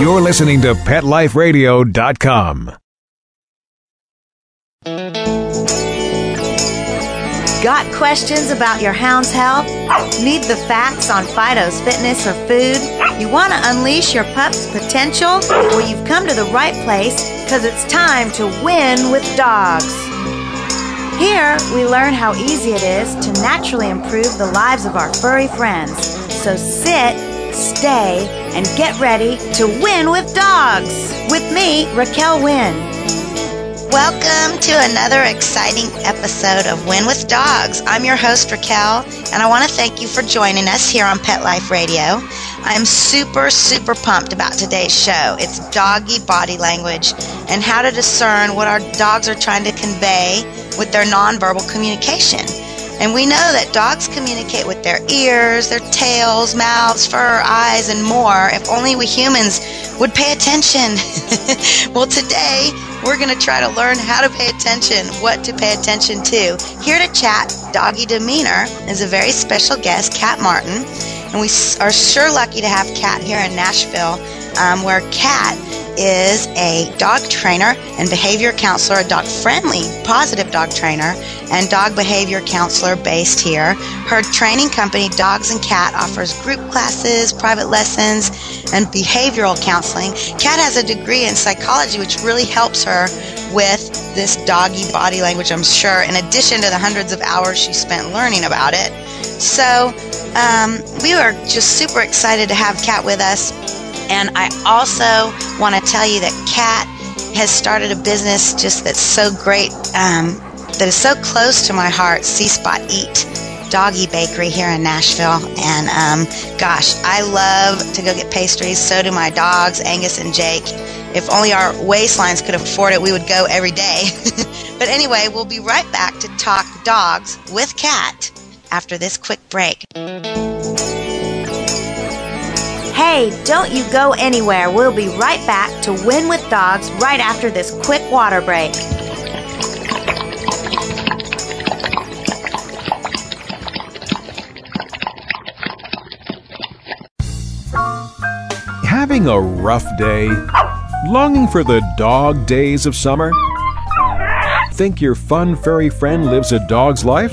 You're listening to PetLifeRadio.com. Got questions about your hound's health? Need the facts on Fido's fitness or food? You want to unleash your pup's potential? Well, you've come to the right place because it's time to win with dogs. Here, we learn how easy it is to naturally improve the lives of our furry friends. So sit, stay, and get ready to win with dogs. With me, Raquel Wynn. Welcome to another exciting episode of Win with Dogs. I'm your host, Raquel, and I want to thank you for joining us here on Pet Life Radio. I'm super, super pumped about today's show. It's doggy body language and how to discern what our dogs are trying to convey with their nonverbal communication. And we know that dogs communicate with their ears, their tails, mouths, fur, eyes, and more if only we humans would pay attention. well, today we're going to try to learn how to pay attention, what to pay attention to. Here to chat doggy demeanor is a very special guest, Kat Martin. And we are sure lucky to have Kat here in Nashville, um, where Kat is a dog trainer and behavior counselor, a dog friendly, positive dog trainer, and dog behavior counselor based here. Her training company, Dogs and Cat, offers group classes, private lessons, and behavioral counseling. Kat has a degree in psychology, which really helps her with this doggy body language, I'm sure, in addition to the hundreds of hours she spent learning about it. So, um, we are just super excited to have Kat with us. And I also want to tell you that Kat has started a business just that's so great, um, that is so close to my heart, See Spot Eat Doggy Bakery here in Nashville. And um, gosh, I love to go get pastries. So do my dogs, Angus and Jake. If only our waistlines could afford it, we would go every day. but anyway, we'll be right back to talk dogs with Kat after this quick break. Hey, don't you go anywhere. We'll be right back to Win with Dogs right after this quick water break. Having a rough day? Longing for the dog days of summer? Think your fun furry friend lives a dog's life?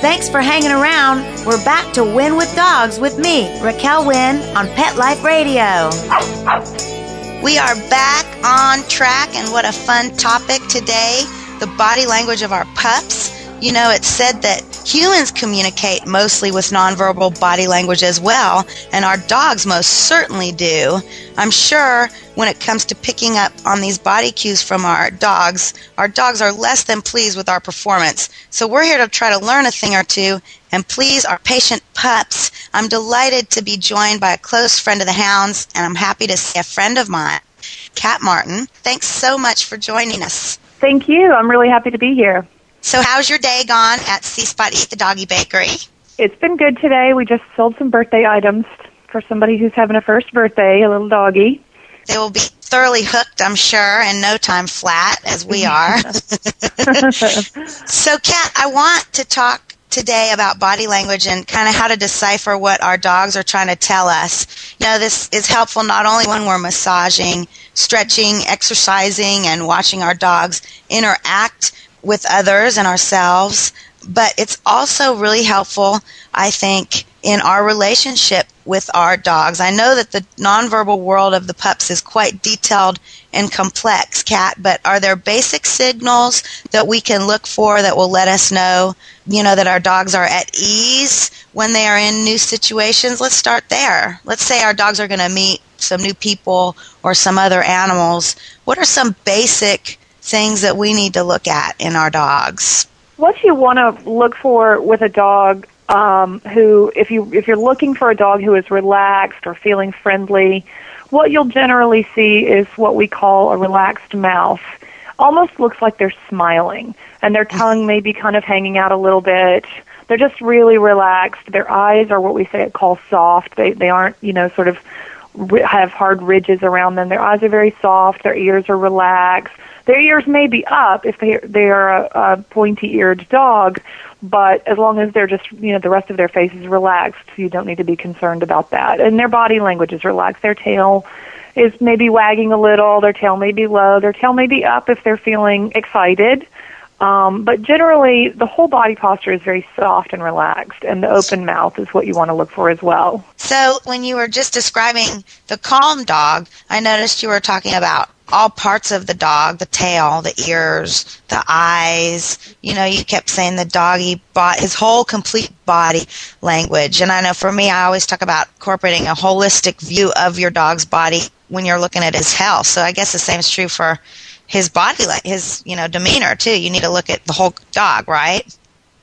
Thanks for hanging around. We're back to Win with Dogs with me, Raquel Wynn, on Pet Life Radio. We are back on track, and what a fun topic today the body language of our pups. You know, it's said that humans communicate mostly with nonverbal body language as well, and our dogs most certainly do. I'm sure when it comes to picking up on these body cues from our dogs, our dogs are less than pleased with our performance. So we're here to try to learn a thing or two and please our patient pups. I'm delighted to be joined by a close friend of the hounds, and I'm happy to see a friend of mine, Kat Martin. Thanks so much for joining us. Thank you. I'm really happy to be here. So, how's your day gone at See Spot Eat the Doggy Bakery? It's been good today. We just sold some birthday items for somebody who's having a first birthday, a little doggy. They will be thoroughly hooked, I'm sure, in no time flat, as we are. so, Kat, I want to talk today about body language and kind of how to decipher what our dogs are trying to tell us. You know, this is helpful not only when we're massaging, stretching, exercising, and watching our dogs interact with others and ourselves, but it's also really helpful, I think, in our relationship with our dogs. I know that the nonverbal world of the pups is quite detailed and complex, Kat, but are there basic signals that we can look for that will let us know, you know, that our dogs are at ease when they are in new situations? Let's start there. Let's say our dogs are going to meet some new people or some other animals. What are some basic things that we need to look at in our dogs? What you want to look for with a dog um, who, if you if you're looking for a dog who is relaxed or feeling friendly, what you'll generally see is what we call a relaxed mouth. Almost looks like they're smiling, and their tongue may be kind of hanging out a little bit. They're just really relaxed. Their eyes are what we say call soft. They they aren't you know sort of have hard ridges around them. Their eyes are very soft. Their ears are relaxed. Their ears may be up if they they are a, a pointy-eared dog, but as long as they're just you know the rest of their face is relaxed, you don't need to be concerned about that. And their body language is relaxed. Their tail is maybe wagging a little. Their tail may be low. Their tail may be up if they're feeling excited. Um, but generally, the whole body posture is very soft and relaxed, and the open mouth is what you want to look for as well. So, when you were just describing the calm dog, I noticed you were talking about all parts of the dog the tail, the ears, the eyes. You know, you kept saying the doggy bought his whole complete body language. And I know for me, I always talk about incorporating a holistic view of your dog's body when you're looking at his health. So I guess the same is true for his body, like his, you know, demeanor too. You need to look at the whole dog, right?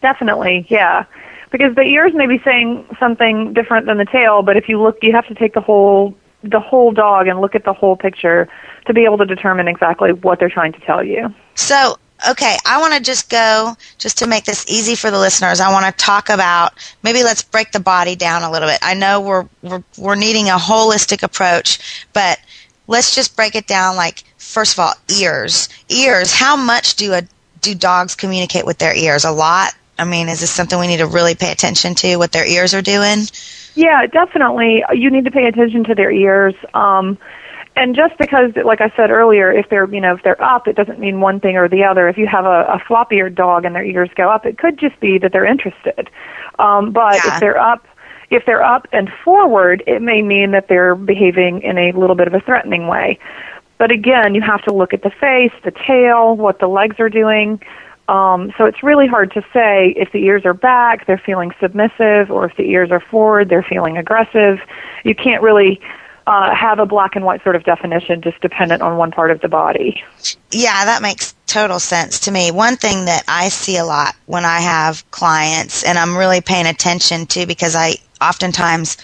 Definitely, yeah. Because the ears may be saying something different than the tail, but if you look, you have to take the whole the whole dog and look at the whole picture to be able to determine exactly what they're trying to tell you. So, okay, I want to just go, just to make this easy for the listeners, I want to talk about, maybe let's break the body down a little bit. I know we're, we're, we're needing a holistic approach, but let's just break it down like, first of all, ears. Ears, how much do a, do dogs communicate with their ears? A lot? I mean, is this something we need to really pay attention to, what their ears are doing? Yeah, definitely. You need to pay attention to their ears. Um, and just because, like I said earlier, if they're you know if they're up, it doesn't mean one thing or the other. If you have a, a flop-eared dog and their ears go up, it could just be that they're interested. Um, but Yeah. if they're up, if they're up and forward, it may mean that they're behaving in a little bit of a threatening way. But again, you have to look at the face, the tail, what the legs are doing. Um, so it's really hard to say if the ears are back, they're feeling submissive, or if the ears are forward, they're feeling aggressive. You can't really uh, have a black and white sort of definition just dependent on one part of the body. Yeah, that makes total sense to me. One thing that I see a lot when I have clients, and I'm really paying attention to because I oftentimes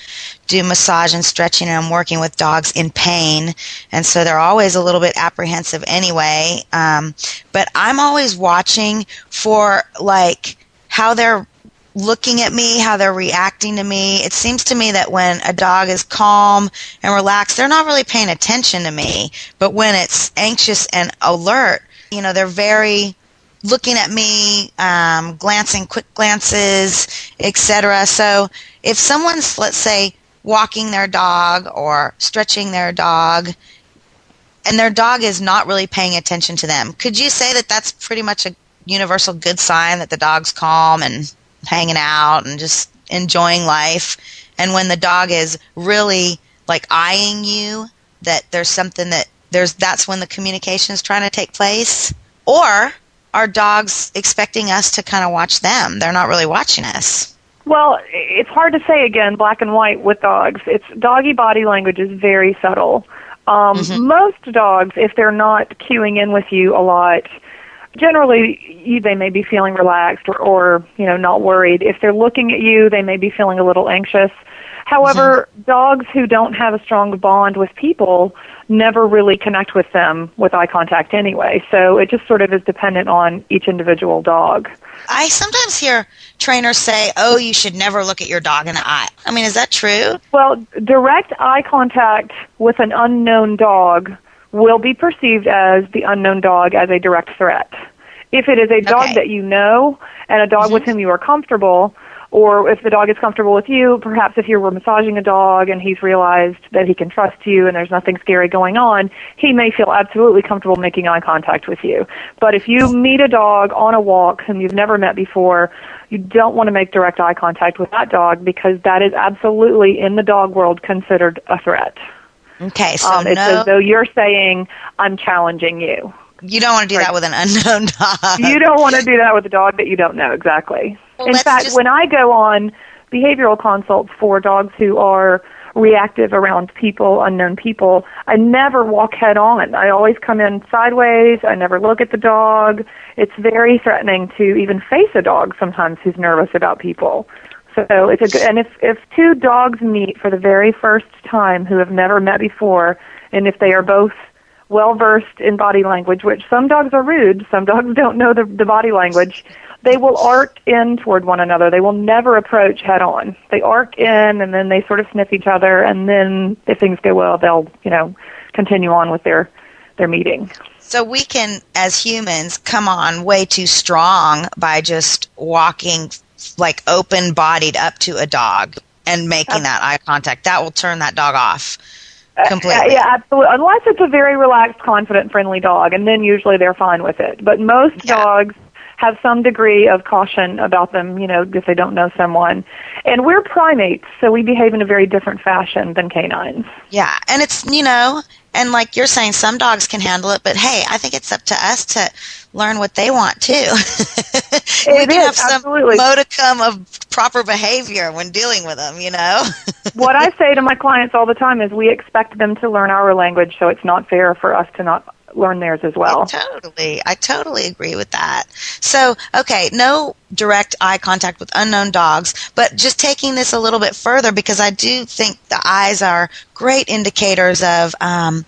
do massage and stretching and I'm working with dogs in pain. And so they're always a little bit apprehensive anyway. Um, but I'm always watching for like how they're looking at me, how they're reacting to me. It seems to me that when a dog is calm and relaxed, they're not really paying attention to me. But when it's anxious and alert, you know, they're very looking at me, um, glancing quick glances, etc. So if someone's, let's say, walking their dog or stretching their dog, and their dog is not really paying attention to them, could you say that that's pretty much a universal good sign that the dog's calm and hanging out and just enjoying life? And when the dog is really like eyeing you, that there's something that there's that's when the communication is trying to take place? Or are dogs expecting us to kind of watch them? They're not really watching us. Well, it's hard to say again, black and white with dogs. It's doggy body language is very subtle. Um, Most dogs, if they're not cueing in with you a lot, generally you, they may be feeling relaxed or, or you know not worried. If they're looking at you, they may be feeling a little anxious. However, dogs who don't have a strong bond with people never really connect with them with eye contact anyway. So it just sort of is dependent on each individual dog. I sometimes hear trainers say, "Oh, you should never look at your dog in the eye." I mean, is that true? Well, direct eye contact with an unknown dog will be perceived as the unknown dog as a direct threat. If it is a dog Okay. that you know and a dog with mm-hmm. whom you are comfortable, or if the dog is comfortable with you, perhaps if you were massaging a dog and he's realized that he can trust you and there's nothing scary going on, he may feel absolutely comfortable making eye contact with you. But if you meet a dog on a walk whom you've never met before, you don't want to make direct eye contact with that dog because that is absolutely in the dog world considered a threat. Okay, so Um, it's no, as though you're saying, I'm challenging you. You don't want to do that with an unknown dog. You don't want to do that with a dog that you don't know exactly. Well, In fact, just- when I go on behavioral consults for dogs who are reactive around people, unknown people, I never walk head on. I always come in sideways. I never look at the dog. It's very threatening to even face a dog sometimes who's nervous about people. So it's a good, and if if two dogs meet for the very first time who have never met before, and if they are both well versed in body language, which some dogs are rude, some dogs don't know the, the body language, they will arc in toward one another. They will never approach head on. They arc in and then they sort of sniff each other and then if things go well they'll, you know, continue on with their their meeting. So we can as humans come on way too strong by just walking like open bodied up to a dog and making that eye contact. That will turn that dog off completely. Yeah, absolutely. Unless it's a very relaxed, confident, friendly dog, and then usually they're fine with it. But most yeah. dogs have some degree of caution about them, you know, if they don't know someone. And we're primates, so we behave in a very different fashion than canines. Yeah, and it's, you know, and like you're saying, some dogs can handle it, but hey, I think it's up to us to learn what they want too. we can is, have some absolutely. modicum of proper behavior when dealing with them, you know? what I say to my clients all the time is we expect them to learn our language, so it's not fair for us to not learn theirs as well. Totally. I totally agree with that. So, okay, no direct eye contact with unknown dogs, but just taking this a little bit further because I do think the eyes are great indicators of um,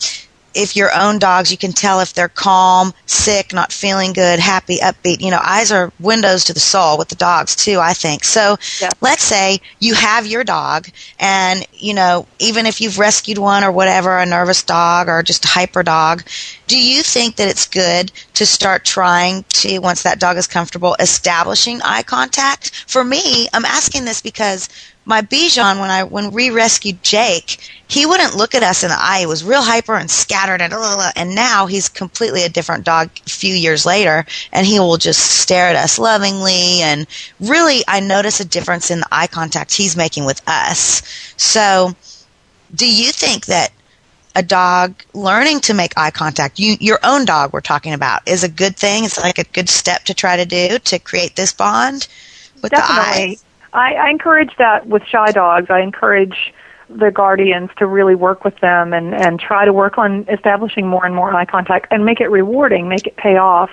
if your own dogs, you can tell if they're calm, sick, not feeling good, happy, upbeat. You know, eyes are windows to the soul with the dogs too, I think. So yeah. let's say you have your dog and, you know, even if you've rescued one or whatever, a nervous dog or just a hyper dog, do you think that it's good to start trying to, once that dog is comfortable, establishing eye contact? For me, I'm asking this because my Bichon, when I when we rescued Jake, he wouldn't look at us in the eye. He was real hyper and scattered and and now he's completely a different dog. A few years later, and he will just stare at us lovingly. And really, I notice a difference in the eye contact he's making with us. So, do you think that a dog learning to make eye contact, you, your own dog we're talking about, is a good thing? It's like a good step to try to do to create this bond with Definitely. the eyes. I, I encourage that with shy dogs. I encourage the guardians to really work with them and, and try to work on establishing more and more eye contact and make it rewarding, make it pay off,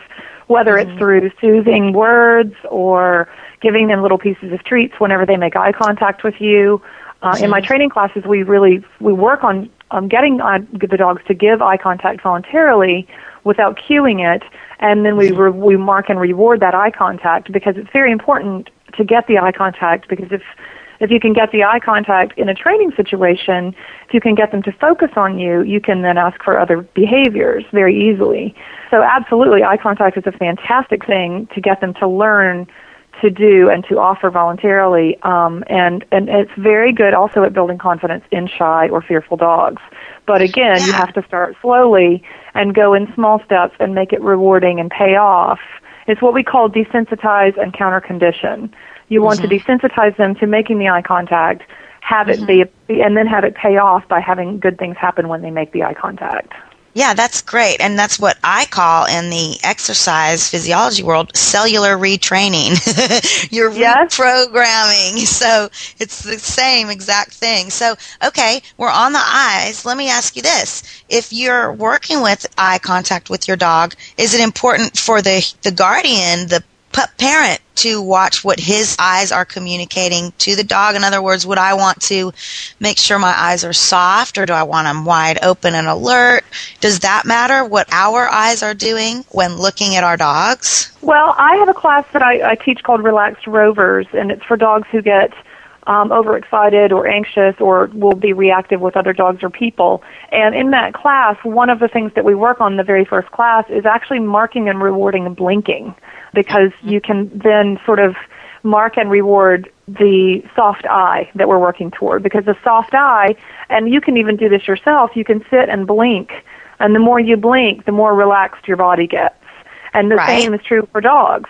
whether mm-hmm. it's through soothing words or giving them little pieces of treats whenever they make eye contact with you. Uh, mm-hmm. In my mm-hmm. training classes, we really we work on um, getting uh, the dogs to give eye contact voluntarily without cueing it, and then we mm-hmm. re- we mark and reward that eye contact because it's very important to get the eye contact because if if you can get the eye contact in a training situation, if you can get them to focus on you, you can then ask for other behaviors very easily. So absolutely, eye contact is a fantastic thing to get them to learn to do and to offer voluntarily. Um, and, and it's very good also at building confidence in shy or fearful dogs. But again, you have to start slowly and go in small steps and make it rewarding and pay off. It's what we call desensitize and counter condition. You want mm-hmm. to desensitize them to making the eye contact, have it mm-hmm. be, and then have it pay off by having good things happen when they make the eye contact. Yeah, that's great. And that's what I call in the exercise physiology world cellular retraining. You're yes. reprogramming. So it's the same exact thing. So, okay, we're on the eyes. Let me ask you this. If you're working with eye contact with your dog, is it important for the, the guardian, the parent to watch what his eyes are communicating to the dog. In other words, would I want to make sure my eyes are soft or do I want them wide open and alert? Does that matter what our eyes are doing when looking at our dogs? Well, I have a class that I, I teach called Relaxed Rovers, and it's for dogs who get um, overexcited or anxious or will be reactive with other dogs or people. And in that class, one of the things that we work on the very first class is actually marking and rewarding blinking because you can then sort of mark and reward the soft eye that we're working toward. Because the soft eye and you can even do this yourself you can sit and blink. And the more you blink the more relaxed your body gets. And the right. same is true for dogs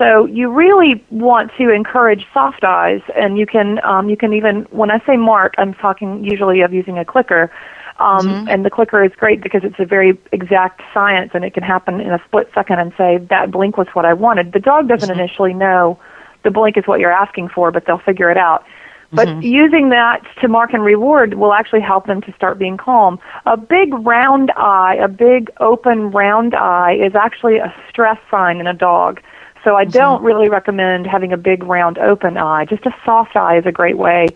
so you really want to encourage soft eyes and you can um, you can even when i say mark i'm talking usually of using a clicker um, mm-hmm. And the clicker is great because it's a very exact science and it can happen in a split second and say, that blink was what I wanted. The dog doesn't mm-hmm. initially know the blink is what you're asking for, but they'll figure it out. But mm-hmm. using that to mark and reward will actually help them to start being calm. A big round eye, a big open round eye is actually a stress sign in a dog. So I don't mm-hmm. really recommend having a big round open eye. Just a soft eye is a great way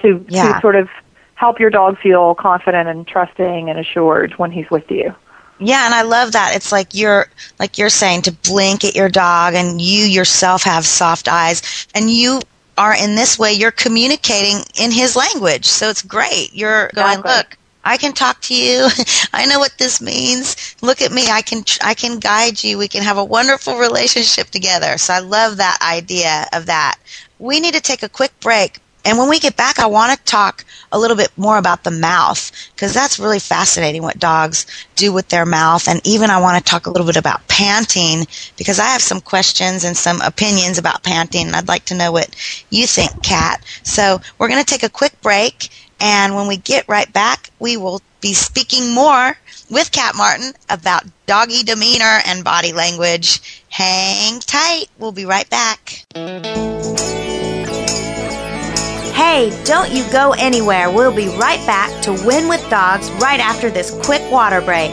to Yeah. to sort of help your dog feel confident and trusting and assured when he's with you. Yeah, and I love that. It's like you're like you're saying to blink at your dog and you yourself have soft eyes and you are in this way you're communicating in his language. So it's great. You're going, Exactly. "Look, I can talk to you. I know what this means. Look at me. I can I can guide you. We can have a wonderful relationship together." So I love that idea of that. We need to take a quick break. And when we get back, I want to talk a little bit more about the mouth because that's really fascinating what dogs do with their mouth. And even I want to talk a little bit about panting because I have some questions and some opinions about panting. And I'd like to know what you think, Kat. So we're going to take a quick break. And when we get right back, we will be speaking more with Kat Martin about doggy demeanor and body language. Hang tight. We'll be right back. Hey, don't you go anywhere. We'll be right back to Win with Dogs right after this quick water break.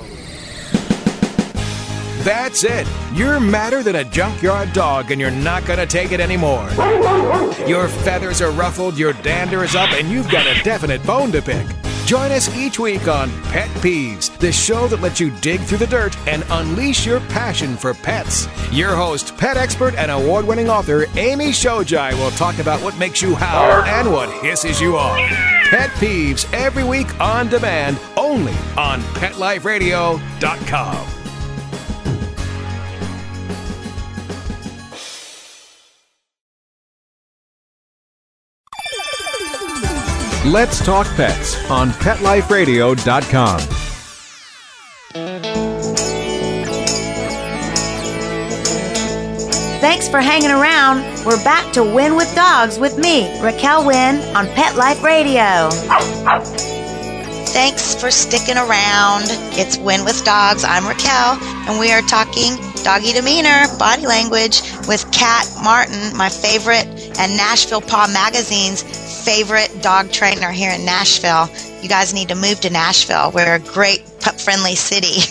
That's it. You're madder than a junkyard dog and you're not going to take it anymore. Your feathers are ruffled, your dander is up, and you've got a definite bone to pick. Join us each week on Pet Peeves, the show that lets you dig through the dirt and unleash your passion for pets. Your host, pet expert, and award winning author Amy Shojai will talk about what makes you howl and what hisses you off. Pet Peeves every week on demand, only on PetLifeRadio.com. Let's Talk Pets on PetLifeRadio.com. Thanks for hanging around. We're back to Win with Dogs with me, Raquel Wynn, on Pet Life Radio. Thanks for sticking around. It's Win with Dogs. I'm Raquel, and we are talking doggy demeanor, body language with Kat Martin, my favorite, and Nashville Paw Magazine's favorite dog trainer here in Nashville. You guys need to move to Nashville. We're a great pup friendly city.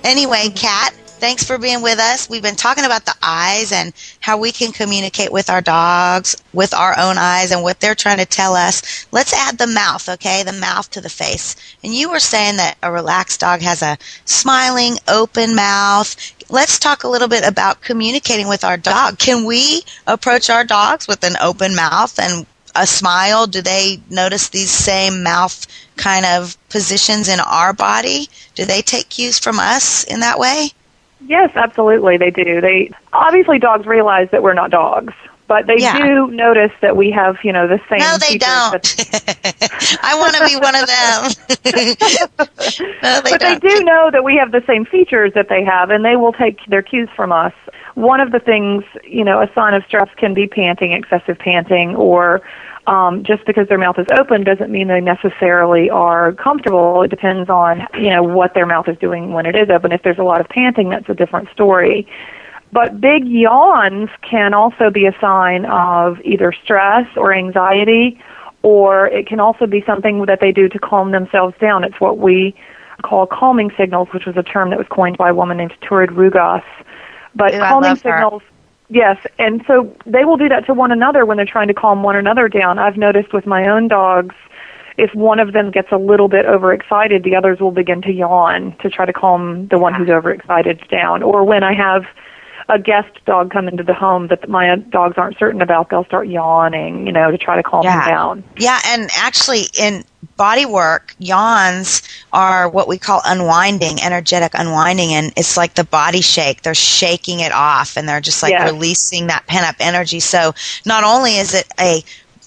anyway, Kat, thanks for being with us. We've been talking about the eyes and how we can communicate with our dogs with our own eyes and what they're trying to tell us. Let's add the mouth, okay? The mouth to the face. And you were saying that a relaxed dog has a smiling, open mouth. Let's talk a little bit about communicating with our dog. Can we approach our dogs with an open mouth and a smile? Do they notice these same mouth kind of positions in our body? Do they take cues from us in that way? Yes, absolutely, they do. They obviously dogs realize that we're not dogs, but they Yeah. do notice that we have, you know, the same. No, they don't. that- I want to be one of them. no, they but don't. they do know that we have the same features that they have, and they will take their cues from us. One of the things, you know, a sign of stress can be panting, excessive panting, or um, just because their mouth is open doesn't mean they necessarily are comfortable. It depends on, you know, what their mouth is doing when it is open. If there's a lot of panting, that's a different story. But big yawns can also be a sign of either stress or anxiety, or it can also be something that they do to calm themselves down. It's what we call calming signals, which was a term that was coined by a woman named Turid Rugaas. But Ooh, calming love her. signals, yes, and so they will do that to one another when they're trying to calm one another down. I've noticed with my own dogs, if one of them gets a little bit overexcited, the others will begin to yawn to try to calm the one who's overexcited down. Or when I have a guest dog come into the home that my dogs aren't certain about, they'll start yawning, you know, to try to calm Yeah. them down. Yeah, and actually in body work, yawns are what we call unwinding, energetic unwinding, and it's like the body shake. They're shaking it off and they're just like Yes. releasing that pent up energy. So not only is it a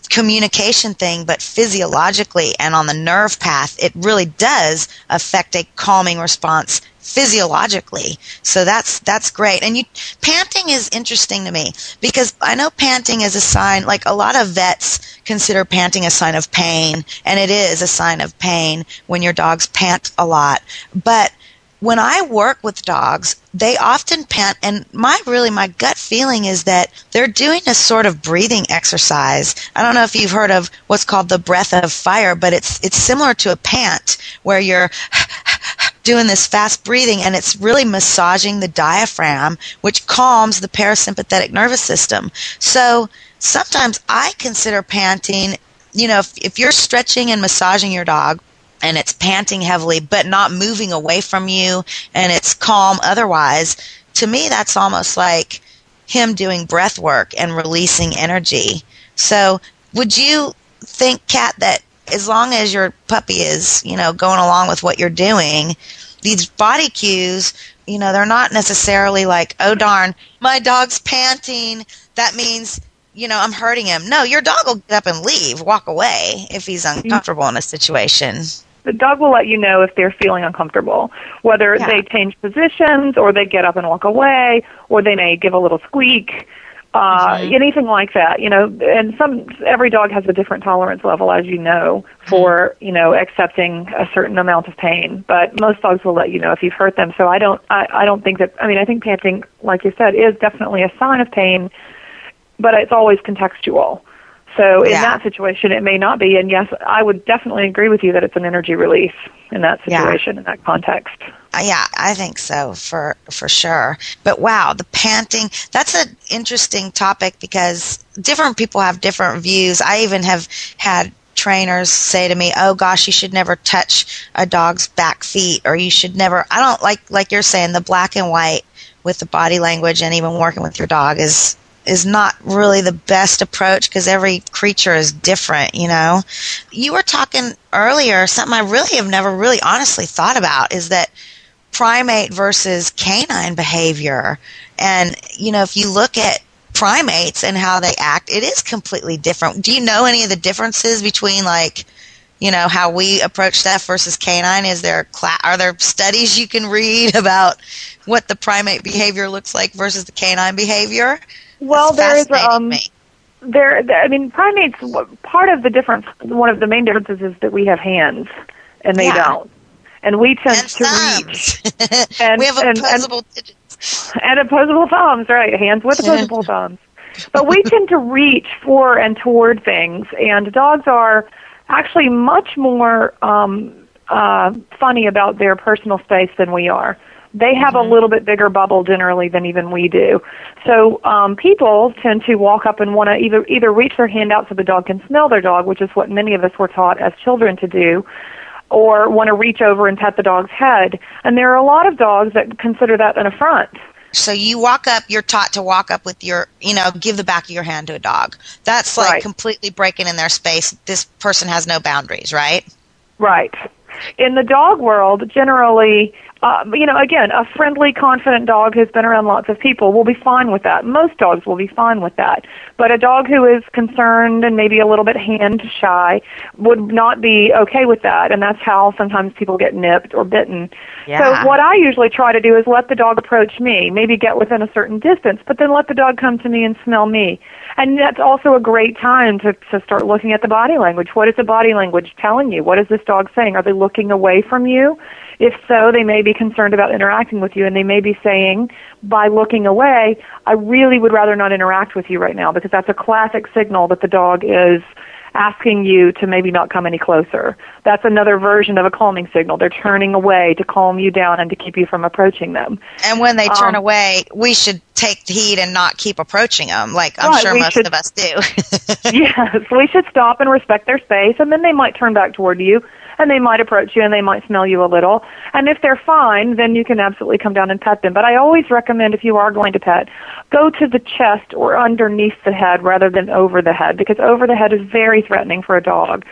communication thing, but physiologically and on the nerve path, it really does affect a calming response physiologically. So that's that's great. And you panting is interesting to me because I know panting is a sign like a lot of vets consider panting a sign of pain and it is a sign of pain when your dogs pant a lot. But when I work with dogs, they often pant, and my really my gut feeling is that they're doing a sort of breathing exercise. I don't know if you've heard of what's called the breath of fire, but it's it's similar to a pant where you're doing this fast breathing and it's really massaging the diaphragm, which calms the parasympathetic nervous system. So sometimes I consider panting, you know, if, if you're stretching and massaging your dog, and it's panting heavily but not moving away from you and it's calm otherwise to me that's almost like him doing breath work and releasing energy. So would you think kat that as long as your puppy is you know going along with what you're doing these body cues you know they're not necessarily like oh darn my dog's panting. That means you know i'm hurting him. No your dog will get up and leave walk away if he's mm-hmm. uncomfortable in a situation the dog will let you know if they're feeling uncomfortable, whether Yeah. they change positions or they get up and walk away, or they may give a little squeak, uh, Mm-hmm. anything like that. You know, and some every dog has a different tolerance level, as you know, for Mm-hmm. you know accepting a certain amount of pain. But most dogs will let you know if you've hurt them. So I don't, I, I don't think that. I mean, I think panting, like you said, is definitely a sign of pain, but it's always contextual. So in Yeah. that situation, it may not be. And yes, I would definitely agree with you that it's an energy release in that Yeah. situation, in that context. Uh, yeah, I think so for for sure. But wow, the panting, that's an interesting topic because different people have different views. I even have had trainers say to me, "Oh gosh, you should never touch a dog's back feet or you should never I don't like like you're saying the black and white with the body language and even working with your dog is is not really the best approach because every creature is different, you know. You were talking earlier, something I really have never really honestly thought about is that primate versus canine behavior. And, you know, if you look at primates and how they act, it is completely different. Do you know any of the differences between like, you know, how we approach that versus canine? Is there are there studies you can read about what the primate behavior looks like versus the canine behavior? Well, That's there is um, me. there. there- I mean, primates. Part of the difference, one of the main differences, is that we have hands and they Yeah. don't, and we tend and to reach. And- we have and- and- opposable digits. and opposable thumbs, right? Hands with opposable thumbs. But we tend to reach for and toward things, and dogs are actually much more um, uh, funny about their personal space than we are. They have a little bit bigger bubble generally than even we do. So um, people tend to walk up and want to either either reach their hand out so the dog can smell their dog, which is what many of us were taught as children to do, or want to reach over and pet the dog's head. And there are a lot of dogs that consider that an affront. So you walk up, you're taught to walk up with your, you know, give the back of your hand to a dog. That's like Right. completely breaking in their space. This person has no boundaries, right? Right. In the dog world, generally, uh, you know, again, a friendly, confident dog who's been around lots of people will be fine with that. Most dogs will be fine with that. But a dog who is concerned and maybe a little bit hand shy would not be okay with that. And that's how sometimes people get nipped or bitten. Yeah. So what I usually try to do is let the dog approach me, maybe get within a certain distance, but then let the dog come to me and smell me. And that's also a great time to, to start looking at the body language. What is the body language telling you? What is this dog saying? Are they looking away from you? If so, they may be concerned about interacting with you and they may be saying, by looking away, I really would rather not interact with you right now because that's a classic signal that the dog is asking you to maybe not come any closer. That's another version of a calming signal. They're turning away to calm you down and to keep you from approaching them. And when they turn Um, away, we should take heed and not keep approaching them, like I'm Right, sure most should- of us do. yes, we should stop and respect their space, and then they might turn back toward you, and they might approach you, and they might smell you a little. And if they're fine, then you can absolutely come down and pet them. But I always recommend if you are going to pet, go to the chest or underneath the head rather than over the head, because over the head is very threatening for a dog.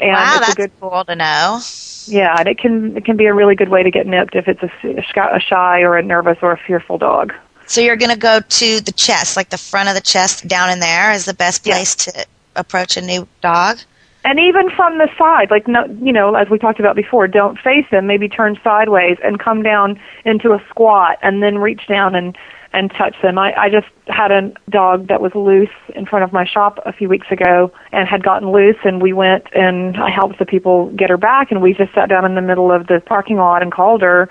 And wow, it's that's a good cool to know. yeah, and it can it can be a really good way to get nipped if it's a, a shy- a shy or a nervous or a fearful dog. So you're going to go to the chest, like the front of the chest down in there is the best Yeah. place to approach a new dog. And even from the side, like no, you know, as we talked about before, don't face them. Maybe turn sideways and come down into a squat, and then reach down and and touch them. I, I just had a dog that was loose in front of my shop a few weeks ago and had gotten loose, and we went and I helped the people get her back, and we just sat down in the middle of the parking lot and called her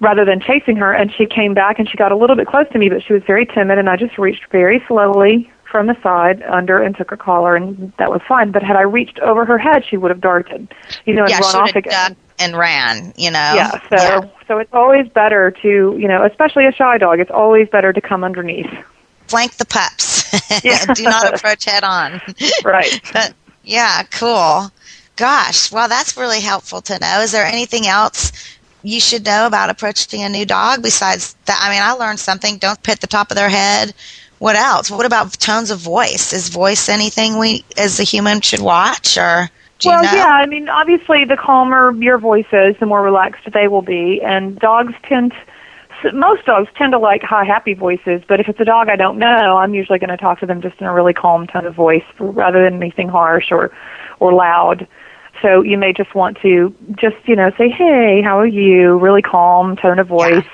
rather than chasing her, and she came back and she got a little bit close to me, but she was very timid, and I just reached very slowly from the side under and took her collar, and that was fine. But had I reached over her head, she would have darted, you know, and yeah, run she off have again. and ran, you know. Yeah, so so it's always better to, you know, especially a shy dog, it's always better to come underneath. Flank the pups. Yeah. Do not approach head on. Right. But yeah, cool. Gosh, well, that's really helpful to know. Is there anything else you should know about approaching a new dog besides that? I mean, I learned something. Don't pet the top of their head. What else? What about tones of voice? Is voice anything we, as a human, should watch, or do well, you know? yeah, I mean, obviously, the calmer your voice is, the more relaxed they will be. And dogs tend, To, most dogs tend to like high, happy voices. But if it's a dog I don't know, I'm usually going to talk to them just in a really calm tone of voice, rather than anything harsh or, or loud. So you may just want to just, you know, say, "Hey, how are you?" Really calm tone of voice.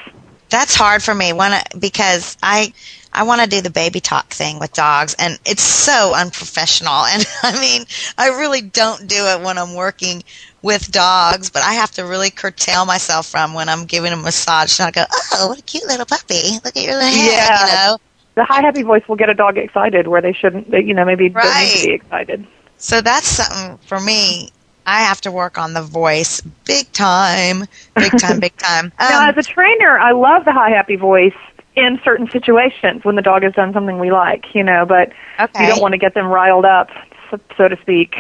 That's hard for me when I, because I I want to do the baby talk thing with dogs, and it's so unprofessional. And I mean, I really don't do it when I'm working with dogs, but I have to really curtail myself from when I'm giving a massage. And I go, "Oh, what a cute little puppy! Look at your little head," Yeah. you know. The high, happy voice will get a dog excited where they shouldn't. They, you know, maybe don't need Right. to be excited. So that's something for me. I have to work on the voice big time, big time, big time. now, Um, as a trainer, I love the high, happy voice in certain situations when the dog has done something we like, you know, but okay. you don't want to get them riled up, so, so to speak.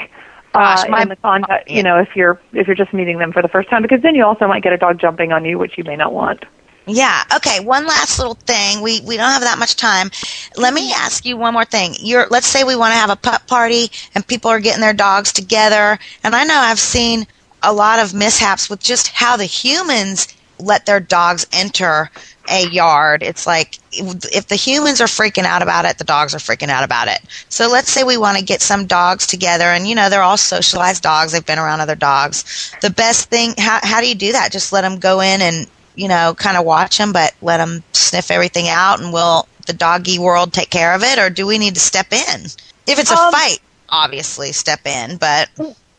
Gosh, uh, my- in the you know, if you're if you're just meeting them for the first time, because then you also might get a dog jumping on you, which you may not want. Yeah. Okay. One last little thing. We we don't have that much time. Let me ask you one more thing. You're let's say we want to have a pup party and people are getting their dogs together. And I know I've seen a lot of mishaps with just how the humans let their dogs enter a yard. It's like if the humans are freaking out about it, the dogs are freaking out about it. So let's say we want to get some dogs together and you know they're all socialized dogs. They've been around other dogs. The best thing how how do you do that? Just let them go in and you know, kind of watch them, but let them sniff everything out, and will the doggy world take care of it, or do we need to step in? If it's a Um, fight, obviously step in, but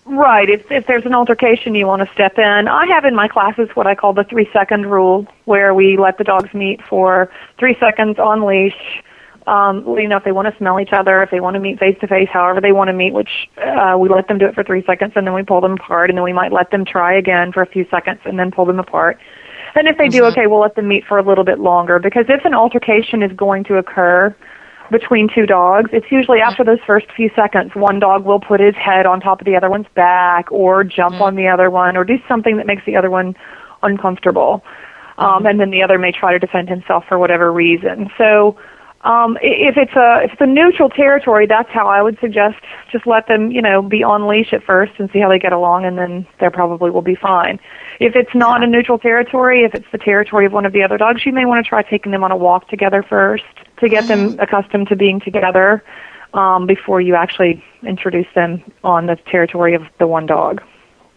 Right. If if there's an altercation, you want to step in. I have in my classes what I call the three second rule, where we let the dogs meet for three seconds on leash. Um, you know, if they want to smell each other, if they want to meet face to face, however they want to meet, which uh, we let them do it for three seconds, and then we pull them apart, and then we might let them try again for a few seconds, and then pull them apart. And if they do okay, we'll let them meet for a little bit longer because if an altercation is going to occur between two dogs, it's usually mm-hmm. after those first few seconds. One dog will put his head on top of the other one's back or jump mm-hmm. on the other one or do something that makes the other one uncomfortable. Um, mm-hmm. and then the other may try to defend himself for whatever reason. So um, if it's a if it's a neutral territory, that's how I would suggest just let them you know be on leash at first and see how they get along, and then they probably will be fine. If it's not a neutral territory, if it's the territory of one of the other dogs, you may want to try taking them on a walk together first to get them accustomed to being together um, before you actually introduce them on the territory of the one dog.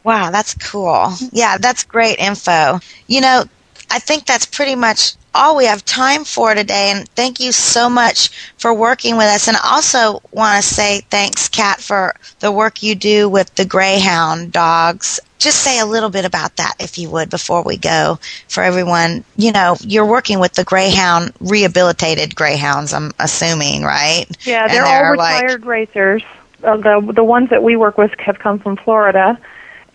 wow, that's cool. Yeah, that's great info. You know, I think that's pretty much all we have time for today. And thank you so much for working with us. And I also want to say thanks, Kat, for the work you do with the Greyhound dogs. Just say a little bit about that, if you would, before we go for everyone. You know, you're working with the Greyhound, rehabilitated Greyhounds, I'm assuming, right? Yeah, they're, they're all like- retired racers. uh, the the ones that we work with have come from Florida,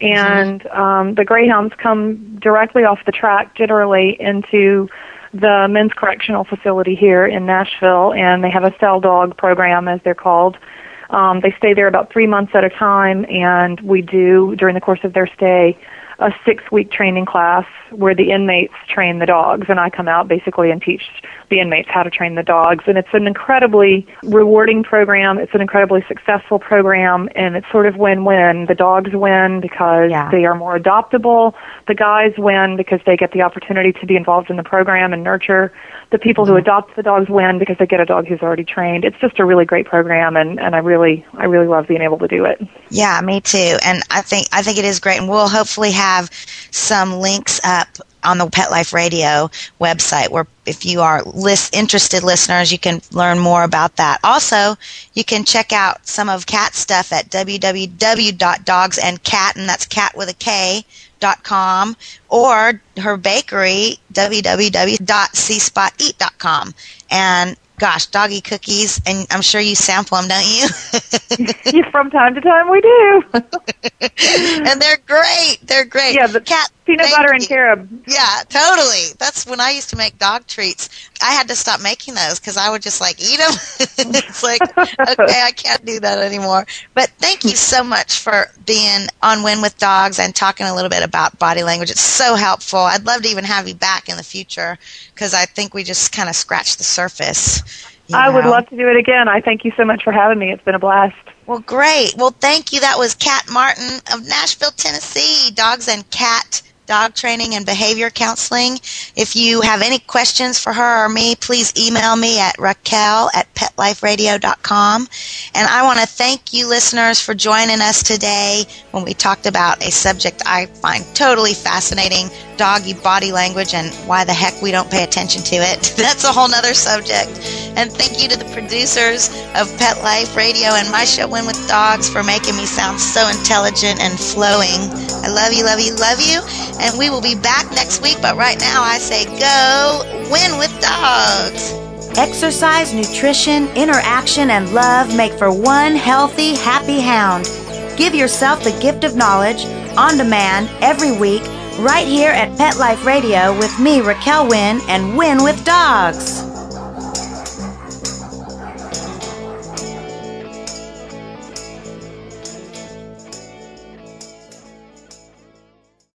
and um, the greyhounds come directly off the track, generally into the men's correctional facility here in Nashville, and they have a cell dog program, as they're called. Um, they stay there about three months at a time, and we do during the course of their stay a six week training class where the inmates train the dogs and I come out basically and teach the inmates how to train the dogs. And it's an incredibly rewarding program. It's an incredibly successful program and it's sort of win-win. The dogs win because Yeah. they are more adoptable. The guys win because they get the opportunity to be involved in the program and nurture the people who mm-hmm. adopt the dogs win because they get a dog who's already trained it's just a really great program and and I really I really love being able to do it Yeah, me too. And I think I think it is great, and we'll hopefully have some links up on the Pet Life Radio website where if you are list, interested listeners, you can learn more about that. Also, you can check out some of Kat stuff at www.dogsandkat, and that's cat with a K. Dot com or her bakery www.seespoteat.com and gosh doggy cookies and i'm sure you sample them don't you from time to time we do and they're great. They're great. Yeah, the cat peanut thank butter and you. carob Yeah, totally. That's when I used to make dog treats. I had to stop making those because I would just like eat them. it's like okay, I can't do that anymore. But thank you so much for being on Win with Dogs and talking a little bit about body language. It's so helpful. I'd love to even have you back in the future because I think we just kind of scratched the surface. you I would love to do it again. I thank you so much for having me. It's been a blast. Well, great. Well, thank you. That was Kat Martin of Nashville, Tennessee, Dogs and Kat Dog Training and Behavior Counseling. If you have any questions for her or me, please email me at Raquel at PetLifeRadio.com. And I want to thank you listeners for joining us today when we talked about a subject I find totally fascinating, doggy body language and why the heck we don't pay attention to it. That's a whole nother subject. And thank you to the producers of Pet Life Radio and my show Win with Dogs for making me sound so intelligent and flowing. I love you, love you, love you. And we will be back next week, but right now I say go win with dogs. Exercise, nutrition, interaction, and love make for one healthy, happy hound. Give yourself the gift of knowledge on demand every week right here at Pet Life Radio with me, Raquel Wynn, and Win with Dogs.